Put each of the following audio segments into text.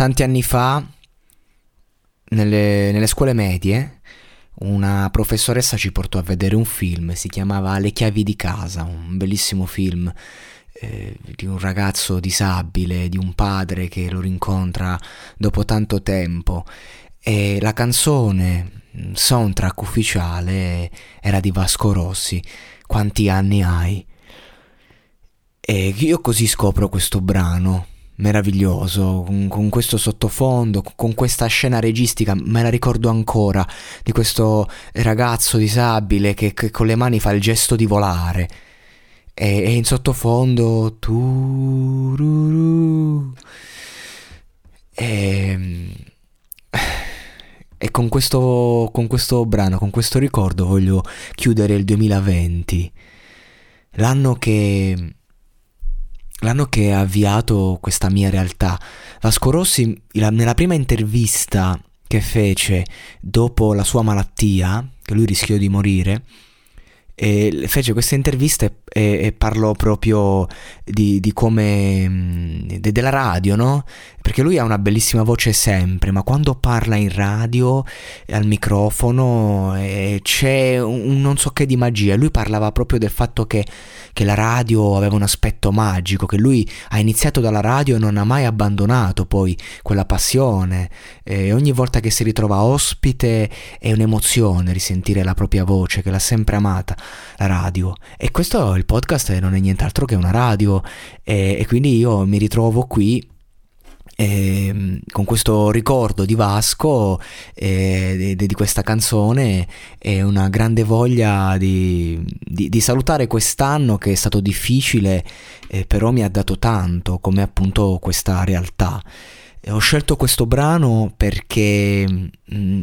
Tanti anni fa, nelle, nelle scuole medie, una professoressa ci portò a vedere un film, si chiamava Le chiavi di casa, un bellissimo film eh, di un ragazzo disabile, di un padre che lo rincontra dopo tanto tempo e la canzone, soundtrack ufficiale, era di Vasco Rossi, Quanti anni hai? E io così scopro questo brano meraviglioso, con, con, questo sottofondo, con questa scena registica, me la ricordo ancora, di questo ragazzo disabile che, che con le mani fa il gesto di volare. E, e in sottofondo... Tururu, e, e con questo, con questo brano, con questo ricordo voglio chiudere il 2020, l'anno che l'anno che ha avviato questa mia realtà. Vasco Rossi, nella prima intervista che fece dopo la sua malattia, che lui rischiò di morire, e fece queste interviste e, e parlò proprio di, di come mm, de, della radio, no? Perché lui ha una bellissima voce sempre, ma quando parla in radio al microfono eh, c'è un, non so che di magia. Lui parlava proprio del fatto che, che la radio aveva un aspetto magico, che lui ha iniziato dalla radio e non ha mai abbandonato poi quella passione. E ogni volta che si ritrova ospite è un'emozione risentire la propria voce, che l'ha sempre amata, la radio. E questo il podcast non è nient'altro che una radio e, e quindi io mi ritrovo qui eh, con questo ricordo di Vasco, eh, di, di, questa canzone e una grande voglia di, di, di, salutare quest'anno che è stato difficile, eh, però mi ha dato tanto, come appunto questa realtà. Ho scelto questo brano perché,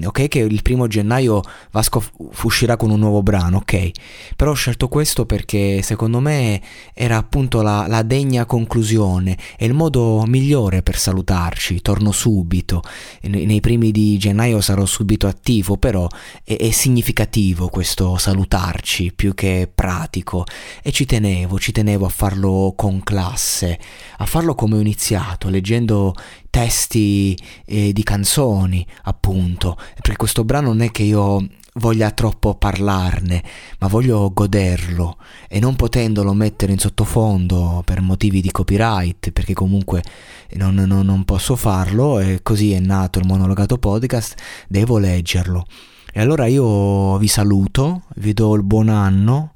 ok, che il primo gennaio Vasco uscirà con un nuovo brano, ok, però ho scelto questo perché secondo me era appunto la, la degna conclusione. E il modo migliore per salutarci. Torno subito, nei, nei primi di gennaio sarò subito attivo, però è, è significativo questo salutarci più che pratico. E ci tenevo, ci tenevo a farlo con classe, a farlo come ho iniziato, leggendo testi eh, di canzoni, appunto, perché questo brano non è che io voglia troppo parlarne, ma voglio goderlo e non potendolo mettere in sottofondo per motivi di copyright, perché comunque non, non, non posso farlo e così è nato il monologato podcast, devo leggerlo. E allora io vi saluto, vi do il buon anno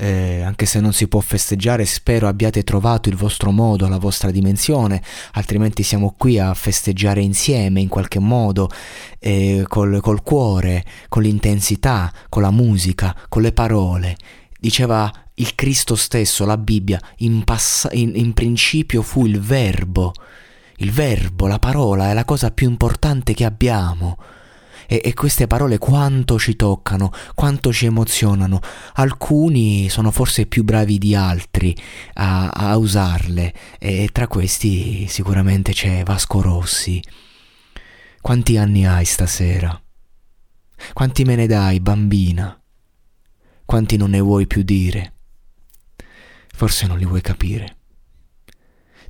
eh, anche se non si può festeggiare, spero abbiate trovato il vostro modo, la vostra dimensione, altrimenti siamo qui a festeggiare insieme in qualche modo, eh, col, col cuore, con l'intensità, con la musica, con le parole. Diceva il Cristo stesso, la Bibbia, in, pass- in, in principio fu il verbo. Il verbo, la parola è la cosa più importante che abbiamo e, e queste parole quanto ci toccano, quanto ci emozionano. Alcuni sono forse più bravi di altri a, a usarle e tra questi sicuramente c'è Vasco Rossi. Quanti anni hai stasera? Quanti me ne dai, bambina? Quanti non ne vuoi più dire? Forse non li vuoi capire.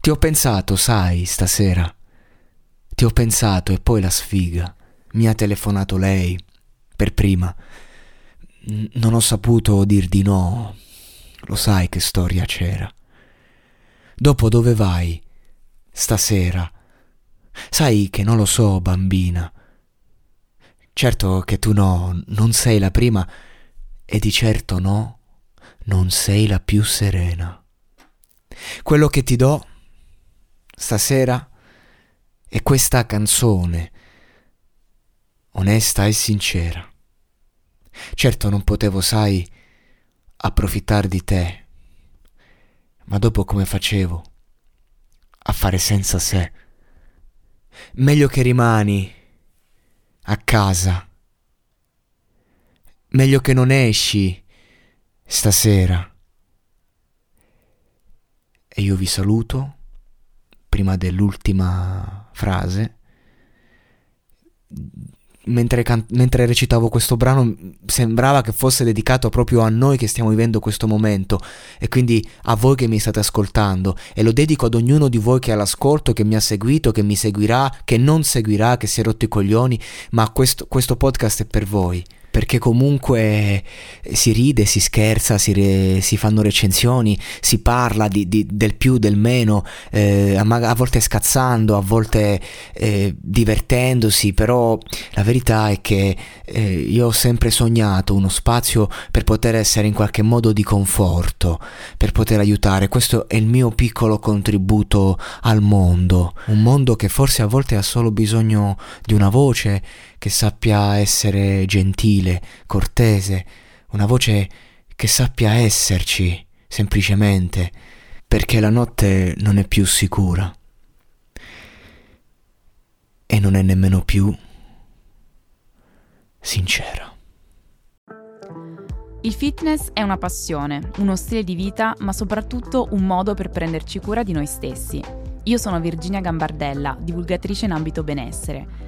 Ti ho pensato, sai, stasera. Ti ho pensato e poi la sfiga. Mi ha telefonato lei, per prima. Non ho saputo dir di no. Lo sai che storia c'era. Dopo dove vai? Stasera. Sai che non lo so, bambina. Certo che tu no, non sei la prima e di certo no, non sei la più serena. Quello che ti do stasera è questa canzone onesta e sincera. Certo non potevo, sai, approfittare di te, ma dopo come facevo? A fare senza sé, meglio che rimani a casa. Meglio che non esci stasera. E io vi saluto prima dell'ultima frase mentre, can- mentre, recitavo questo brano sembrava che fosse dedicato proprio a noi che stiamo vivendo questo momento. E quindi a voi che mi state ascoltando. E lo dedico ad ognuno di voi che è all'ascolto, che mi ha seguito, che mi seguirà, che non seguirà, che si è rotto i coglioni, ma questo, questo podcast è per voi perché comunque si ride, si scherza, si, re, si fanno recensioni, si parla di, di, del più, del meno, eh, a, volte scazzando, a volte eh, divertendosi, però la verità è che eh, io ho sempre sognato uno spazio per poter essere in qualche modo di conforto, per poter aiutare. Questo è il mio piccolo contributo al mondo, un mondo che forse a volte ha solo bisogno di una voce che sappia essere gentile, cortese, una voce che sappia esserci semplicemente, perché la notte non è più sicura e non è nemmeno più sincera. Il fitness è una passione, uno stile di vita, ma soprattutto un modo per prenderci cura di noi stessi. Io sono Virginia Gambardella, divulgatrice in ambito benessere.